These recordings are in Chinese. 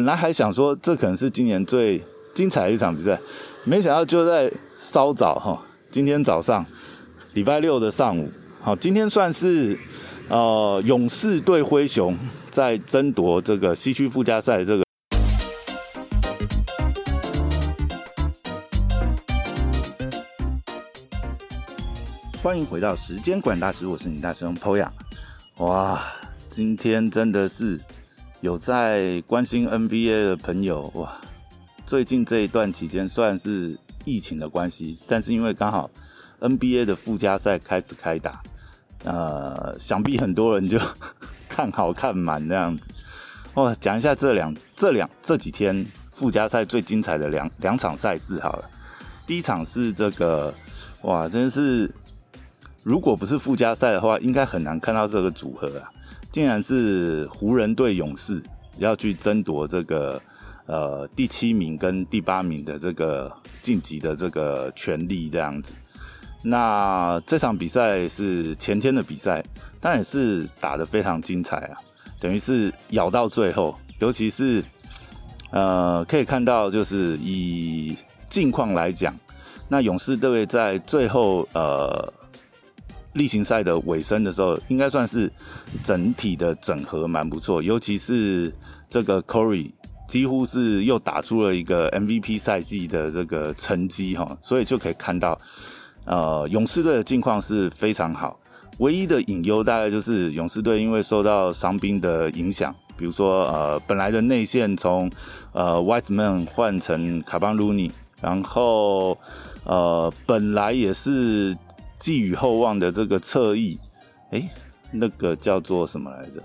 本来还想说这可能是今年最精彩的一场比赛，没想到就在稍早哈，今天早上礼拜六的上午，好，今天算是呃勇士对灰熊在争夺这个西区附加赛这个。欢迎回到时间管大师，我是你大师兄 Poya。哇，今天真的是有在关心 NBA 的朋友哇！最近这一段期间，虽然是疫情的关系，但是因为刚好 NBA 的附加赛开始开打，呃，想必很多人就 看好看满那样子。哇，讲一下这两这两这几天附加赛最精彩的两两场赛事好了。第一场是这个，哇，真是。如果不是附加赛的话，应该很难看到这个组合啊！竟然是湖人队勇士要去争夺这个呃第七名跟第八名的这个晋级的这个权利这样子。那这场比赛是前天的比赛，但也是打得非常精彩啊！等于是咬到最后，尤其是呃可以看到，就是以近况来讲，那勇士队在最后呃。例行赛的尾声的时候，应该算是整体的整合蛮不错，尤其是这个 Corey 几乎是又打出了一个 MVP 赛季的这个成绩哈，所以就可以看到，呃，勇士队的境况是非常好。唯一的隐忧大概就是勇士队因为受到伤兵的影响，比如说呃本来的内线从呃 Whiteman 换成卡邦鲁尼，然后呃本来也是。寄予厚望的这个侧翼，哎，那个叫做什么来着？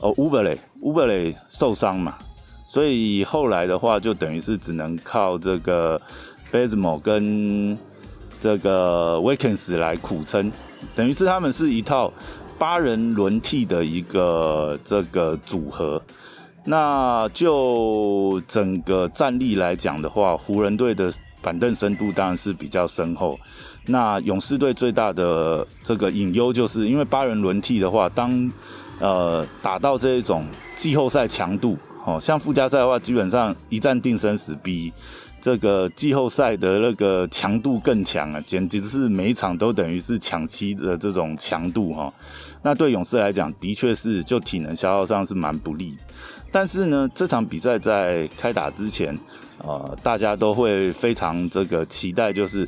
哦，乌伯雷，乌伯雷受伤嘛，所以后来的话就等于是只能靠这个 b 兹 z m o 跟这个 Wakens 来苦撑，等于是他们是一套八人轮替的一个这个组合。那就整个战力来讲的话，湖人队的板凳深度当然是比较深厚。那勇士队最大的这个隐忧，就是因为八人轮替的话，当呃打到这一种季后赛强度，哦，像附加赛的话，基本上一战定生死，比这个季后赛的那个强度更强啊，简直是每一场都等于是抢七的这种强度哈。那对勇士来讲，的确是就体能消耗上是蛮不利。但是呢，这场比赛在开打之前，呃，大家都会非常这个期待，就是。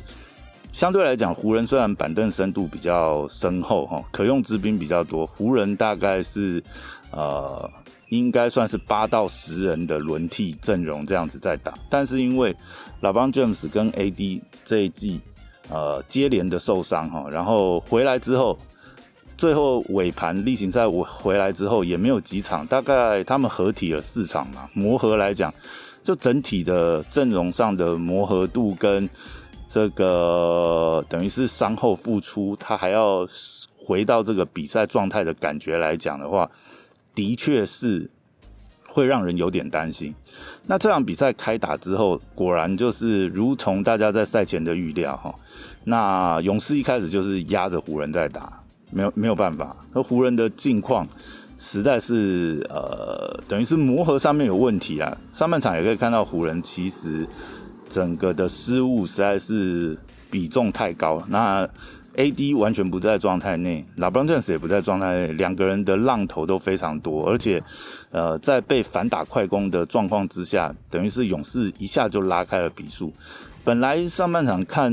相对来讲，湖人虽然板凳深度比较深厚，哈，可用之兵比较多。湖人大概是，呃，应该算是八到十人的轮替阵容这样子在打。但是因为老邦 James 跟 AD 这一季，呃，接连的受伤，哈，然后回来之后，最后尾盘例行赛我回来之后也没有几场，大概他们合体了四场嘛。磨合来讲，就整体的阵容上的磨合度跟。这个等于是伤后复出，他还要回到这个比赛状态的感觉来讲的话，的确是会让人有点担心。那这场比赛开打之后，果然就是如同大家在赛前的预料哈。那勇士一开始就是压着湖人在打，没有没有办法。那湖人的境况实在是呃，等于是磨合上面有问题啊。上半场也可以看到湖人其实。整个的失误实在是比重太高，那 AD 完全不在状态内，老布朗詹姆斯也不在状态内，两个人的浪头都非常多，而且，呃，在被反打快攻的状况之下，等于是勇士一下就拉开了比数。本来上半场看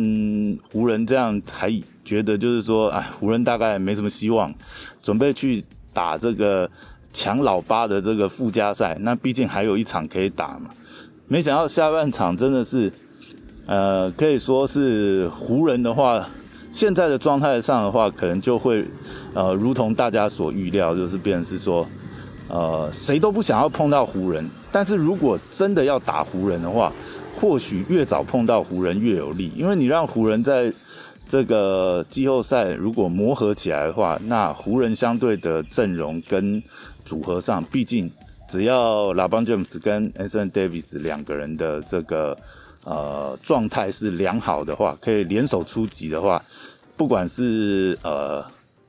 湖人这样，还觉得就是说，哎，湖人大概没什么希望，准备去打这个抢老八的这个附加赛，那毕竟还有一场可以打嘛。没想到下半场真的是，呃，可以说是湖人的话，现在的状态上的话，可能就会，呃，如同大家所预料，就是变成是说，呃，谁都不想要碰到湖人。但是如果真的要打湖人的话，或许越早碰到湖人越有利，因为你让湖人在这个季后赛如果磨合起来的话，那湖人相对的阵容跟组合上，毕竟。只要拉邦詹姆斯跟 Anthony Davis 两个人的这个呃状态是良好的话，可以联手出击的话，不管是呃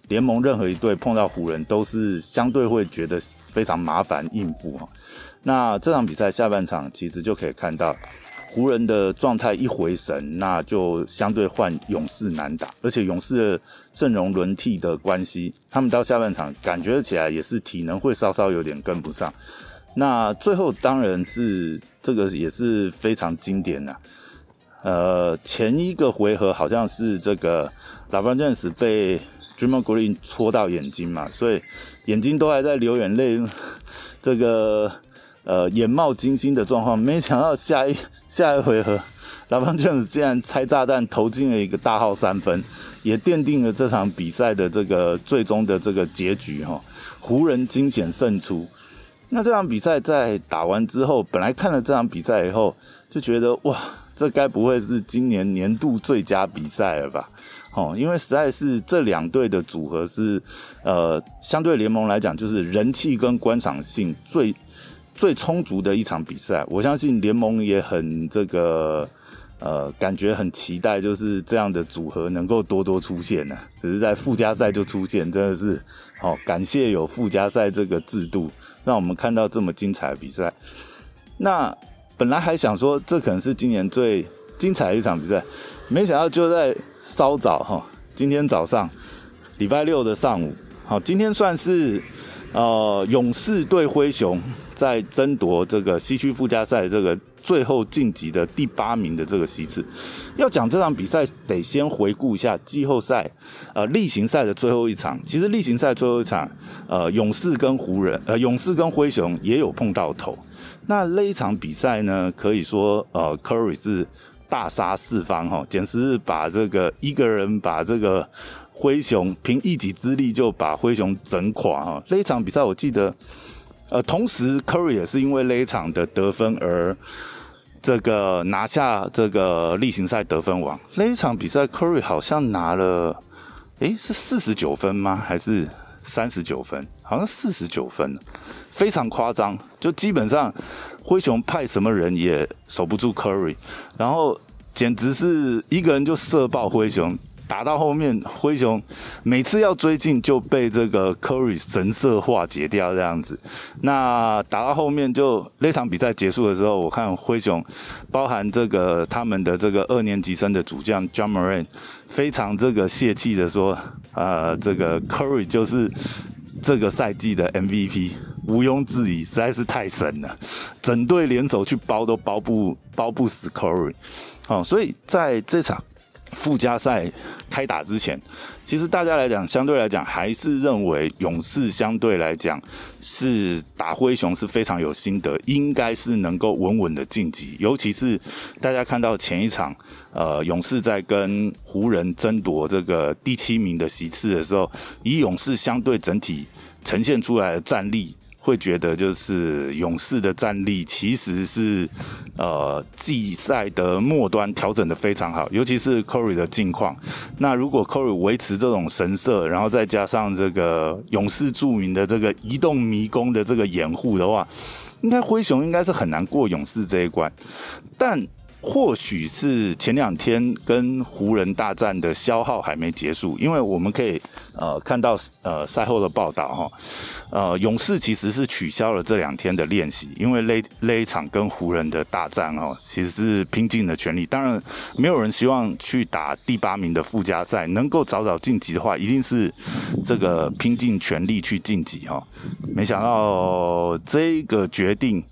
联盟任何一队碰到湖人，都是相对会觉得非常麻烦应付哈。那这场比赛下半场其实就可以看到。湖人的状态一回神，那就相对换勇士难打，而且勇士的阵容轮替的关系，他们到下半场感觉起来也是体能会稍稍有点跟不上。那最后当然是这个也是非常经典的，呃，前一个回合好像是这个拉布朗詹姆斯被 Draymond Green 戳到眼睛嘛，所以眼睛都还在流眼泪，这个。呃，眼冒金星的状况，没想到下一下一回合，老邦卷子竟然拆炸弹投进了一个大号三分，也奠定了这场比赛的这个最终的这个结局哈。湖人惊险胜出。那这场比赛在打完之后，本来看了这场比赛以后，就觉得哇，这该不会是今年年度最佳比赛了吧？哦，因为实在是这两队的组合是，呃，相对联盟来讲，就是人气跟观赏性最。最充足的一场比赛，我相信联盟也很这个呃，感觉很期待，就是这样的组合能够多多出现呢。只是在附加赛就出现，真的是好感谢有附加赛这个制度，让我们看到这么精彩的比赛。那本来还想说这可能是今年最精彩的一场比赛，没想到就在稍早哈，今天早上礼拜六的上午，好，今天算是。呃，勇士对灰熊在争夺这个西区附加赛这个最后晋级的第八名的这个席次。要讲这场比赛，得先回顾一下季后赛，呃，例行赛的最后一场。其实例行赛最后一场，呃，勇士跟湖人，呃，勇士跟灰熊也有碰到头。那那一场比赛呢，可以说，呃，Curry 是大杀四方哈，简直是把这个一个人把这个。灰熊凭一己之力就把灰熊整垮哈！那一场比赛我记得，呃，同时 Curry 也是因为那一场的得分而这个拿下这个例行赛得分王。那一场比赛 Curry 好像拿了，诶，是四十九分吗？还是三十九分？好像四十九分，非常夸张。就基本上灰熊派什么人也守不住 Curry，然后简直是一个人就射爆灰熊。打到后面，灰熊每次要追进就被这个 Curry 神色化解掉这样子。那打到后面就那场比赛结束的时候，我看灰熊包含这个他们的这个二年级生的主将 John Moran 非常这个泄气的说：“呃，这个 Curry 就是这个赛季的 MVP，毋庸置疑，实在是太神了，整队联手去包都包不包不死 Curry。哦，所以在这场。附加赛开打之前，其实大家来讲，相对来讲还是认为勇士相对来讲是打灰熊是非常有心得，应该是能够稳稳的晋级。尤其是大家看到前一场，呃，勇士在跟湖人争夺这个第七名的席次的时候，以勇士相对整体呈现出来的战力。会觉得就是勇士的战力其实是呃季赛的末端调整的非常好，尤其是 Curry 的近况。那如果 Curry 维持这种神色，然后再加上这个勇士著名的这个移动迷宫的这个掩护的话，应该灰熊应该是很难过勇士这一关。但或许是前两天跟湖人大战的消耗还没结束，因为我们可以呃看到呃赛后的报道哈，呃勇士其实是取消了这两天的练习，因为那那一场跟湖人的大战哦，其实是拼尽了全力。当然没有人希望去打第八名的附加赛，能够早早晋级的话，一定是这个拼尽全力去晋级哈。没想到这个决定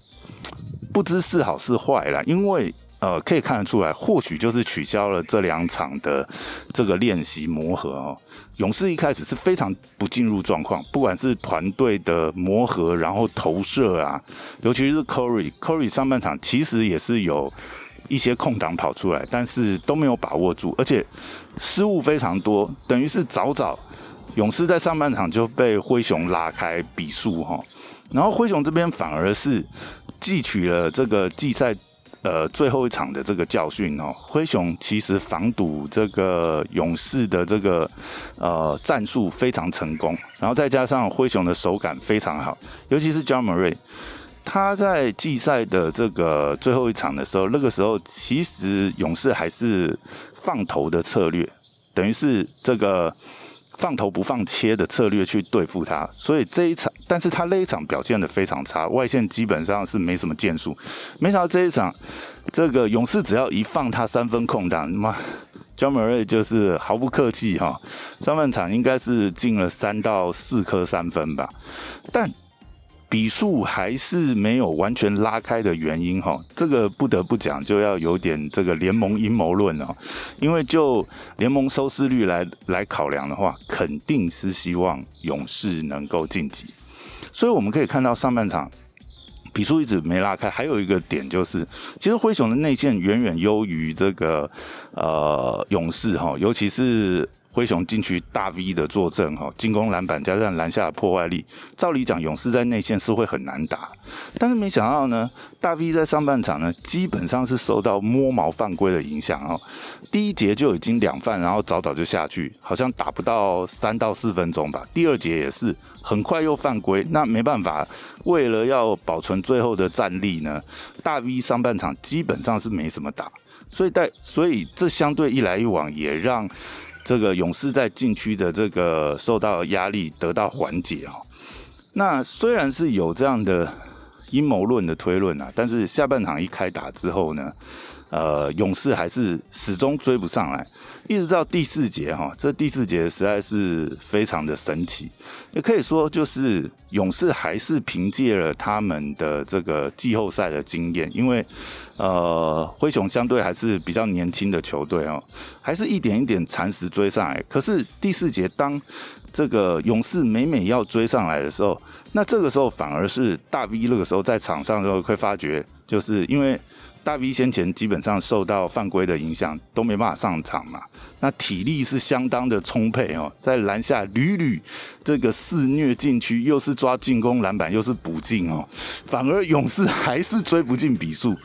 不知是好是坏了，因为。呃，可以看得出来，或许就是取消了这两场的这个练习磨合哦。勇士一开始是非常不进入状况，不管是团队的磨合，然后投射啊，尤其是 Curry，Curry 上半场其实也是有一些空档跑出来，但是都没有把握住，而且失误非常多，等于是早早勇士在上半场就被灰熊拉开比数哈，然后灰熊这边反而是汲取了这个季赛。呃，最后一场的这个教训哦，灰熊其实防堵这个勇士的这个呃战术非常成功，然后再加上灰熊的手感非常好，尤其是 John Murray，他在季赛的这个最后一场的时候，那个时候其实勇士还是放投的策略，等于是这个。放投不放切的策略去对付他，所以这一场，但是他那一场表现的非常差，外线基本上是没什么建树。没想到这一场，这个勇士只要一放他三分空档，妈，John m u r a y 就是毫不客气哈，上半场应该是进了三到四颗三分吧，但。比数还是没有完全拉开的原因哈，这个不得不讲，就要有点这个联盟阴谋论哦。因为就联盟收视率来来考量的话，肯定是希望勇士能够晋级。所以我们可以看到上半场比数一直没拉开，还有一个点就是，其实灰熊的内线远远优于这个呃勇士哈，尤其是。灰熊禁区大 V 的坐镇哈，进攻篮板加上篮下的破坏力，照理讲勇士在内线是会很难打，但是没想到呢，大 V 在上半场呢基本上是受到摸毛犯规的影响哦，第一节就已经两犯，然后早早就下去，好像打不到三到四分钟吧。第二节也是很快又犯规，那没办法，为了要保存最后的战力呢，大 V 上半场基本上是没什么打，所以在所以这相对一来一往也让。这个勇士在禁区的这个受到压力得到缓解啊，那虽然是有这样的阴谋论的推论啊，但是下半场一开打之后呢？呃，勇士还是始终追不上来，一直到第四节哈，这第四节实在是非常的神奇，也可以说就是勇士还是凭借了他们的这个季后赛的经验，因为呃灰熊相对还是比较年轻的球队哦，还是一点一点蚕食追上来。可是第四节当这个勇士每每要追上来的时候，那这个时候反而是大 V 那个时候在场上的时候会发觉，就是因为。大 V 先前基本上受到犯规的影响，都没办法上场嘛。那体力是相当的充沛哦，在篮下屡屡这个肆虐禁区，又是抓进攻篮板，又是补进哦，反而勇士还是追不进比数。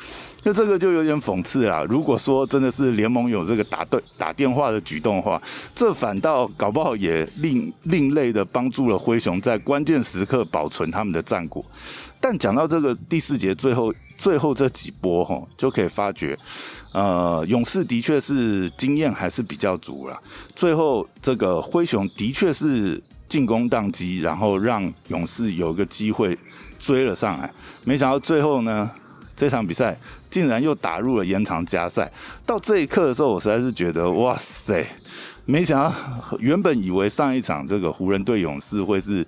那这个就有点讽刺啦。如果说真的是联盟有这个打对打电话的举动的话，这反倒搞不好也另另类的帮助了灰熊在关键时刻保存他们的战果。但讲到这个第四节最后最后这几波哈，就可以发觉，呃，勇士的确是经验还是比较足了。最后这个灰熊的确是进攻宕机，然后让勇士有个机会追了上来。没想到最后呢，这场比赛竟然又打入了延长加赛。到这一刻的时候，我实在是觉得哇塞！没想到原本以为上一场这个湖人对勇士会是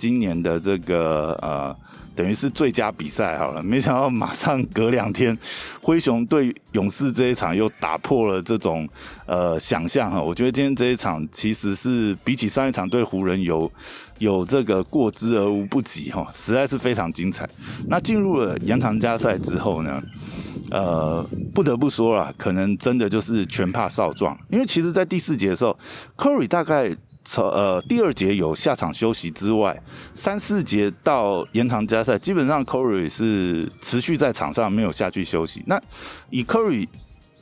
今年的这个呃。等于是最佳比赛好了，没想到马上隔两天，灰熊对勇士这一场又打破了这种呃想象哈。我觉得今天这一场其实是比起上一场对湖人有有这个过之而无不及哈，实在是非常精彩。那进入了延长加赛之后呢，呃，不得不说了，可能真的就是全怕少壮，因为其实在第四节的时候，Curry 大概。从呃第二节有下场休息之外，三四节到延长加赛，基本上 Curry 是持续在场上没有下去休息。那以 Curry。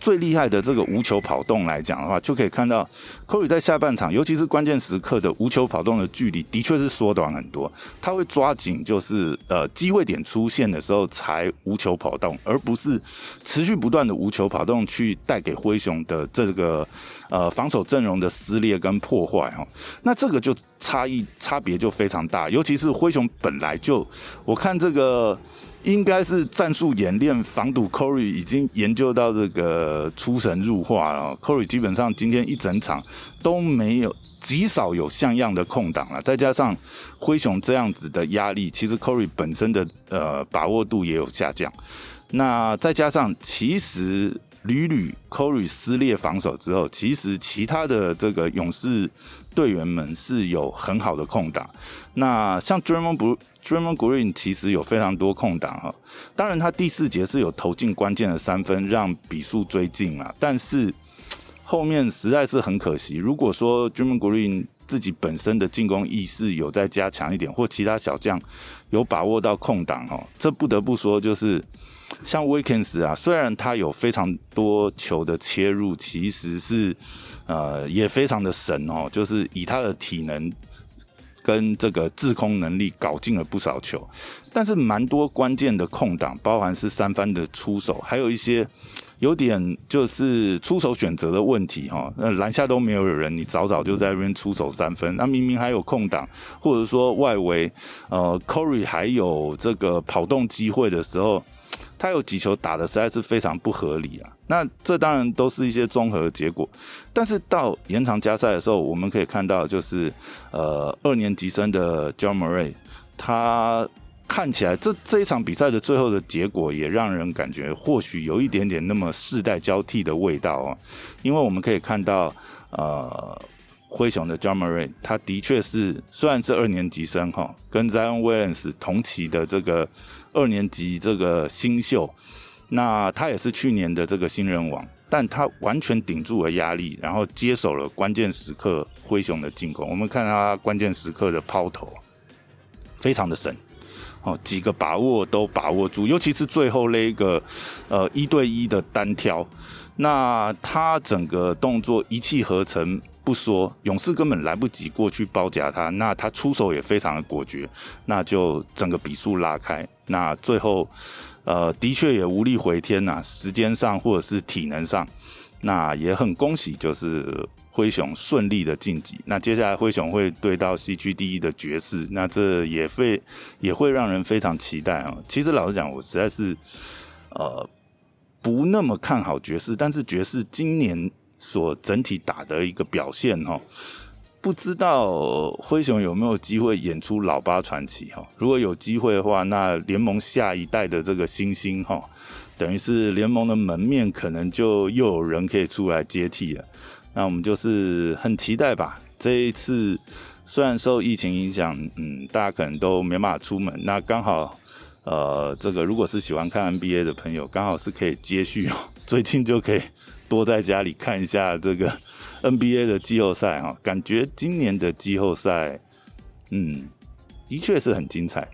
最厉害的这个无球跑动来讲的话，就可以看到科里在下半场，尤其是关键时刻的无球跑动的距离，的确是缩短很多。他会抓紧，就是呃机会点出现的时候才无球跑动，而不是持续不断的无球跑动去带给灰熊的这个呃防守阵容的撕裂跟破坏哈。那这个就差异差别就非常大，尤其是灰熊本来就我看这个。应该是战术演练防堵 Corey 已经研究到这个出神入化了。Corey 基本上今天一整场都没有极少有像样的空档了，再加上灰熊这样子的压力，其实 Corey 本身的呃把握度也有下降。那再加上其实屡屡 Corey 撕裂防守之后，其实其他的这个勇士。队员们是有很好的空档，那像 Draymond Draymond Green 其实有非常多空档哈，当然他第四节是有投进关键的三分，让比数追进了，但是后面实在是很可惜。如果说 Draymond Green 自己本身的进攻意识有再加强一点，或其他小将有把握到空档哦，这不得不说就是像 Weekends 啊，虽然他有非常多球的切入，其实是。呃，也非常的神哦，就是以他的体能跟这个制空能力搞进了不少球，但是蛮多关键的空档，包含是三番的出手，还有一些有点就是出手选择的问题哈。那篮下都没有人，你早早就在那边出手三分，那明明还有空档，或者说外围呃 Corey 还有这个跑动机会的时候，他有几球打的实在是非常不合理啊。那这当然都是一些综合的结果，但是到延长加赛的时候，我们可以看到就是呃二年级生的 John Murray 他。看起来这这一场比赛的最后的结果也让人感觉或许有一点点那么世代交替的味道啊，因为我们可以看到，呃，灰熊的 John Murray，他的确是虽然是二年级生哈，跟 Zion Williams 同期的这个二年级这个新秀，那他也是去年的这个新人王，但他完全顶住了压力，然后接手了关键时刻灰熊的进攻。我们看他关键时刻的抛投，非常的神。哦，几个把握都把握住，尤其是最后那一个，呃，一对一的单挑，那他整个动作一气呵成不说，勇士根本来不及过去包夹他，那他出手也非常的果决，那就整个比数拉开，那最后，呃，的确也无力回天呐，时间上或者是体能上，那也很恭喜，就是。灰熊顺利的晋级，那接下来灰熊会对到西区第一的爵士，那这也会也会让人非常期待啊。其实老实讲，我实在是呃不那么看好爵士，但是爵士今年所整体打的一个表现哈，不知道灰熊有没有机会演出老八传奇哈？如果有机会的话，那联盟下一代的这个新星哈，等于是联盟的门面可能就又有人可以出来接替了。那我们就是很期待吧。这一次虽然受疫情影响，嗯，大家可能都没办法出门。那刚好，呃，这个如果是喜欢看 NBA 的朋友，刚好是可以接续哦。最近就可以多在家里看一下这个 NBA 的季后赛哈。感觉今年的季后赛，嗯，的确是很精彩。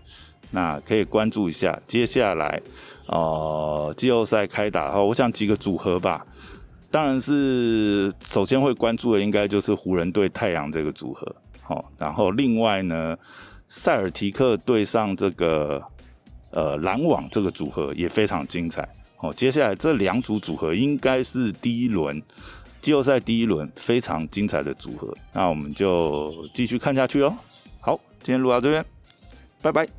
那可以关注一下接下来，哦，季后赛开打后，我想几个组合吧。当然是首先会关注的，应该就是湖人对太阳这个组合，好，然后另外呢，塞尔提克对上这个呃篮网这个组合也非常精彩，哦，接下来这两组组合应该是第一轮季后赛第一轮非常精彩的组合，那我们就继续看下去哦。好，今天录到这边，拜拜。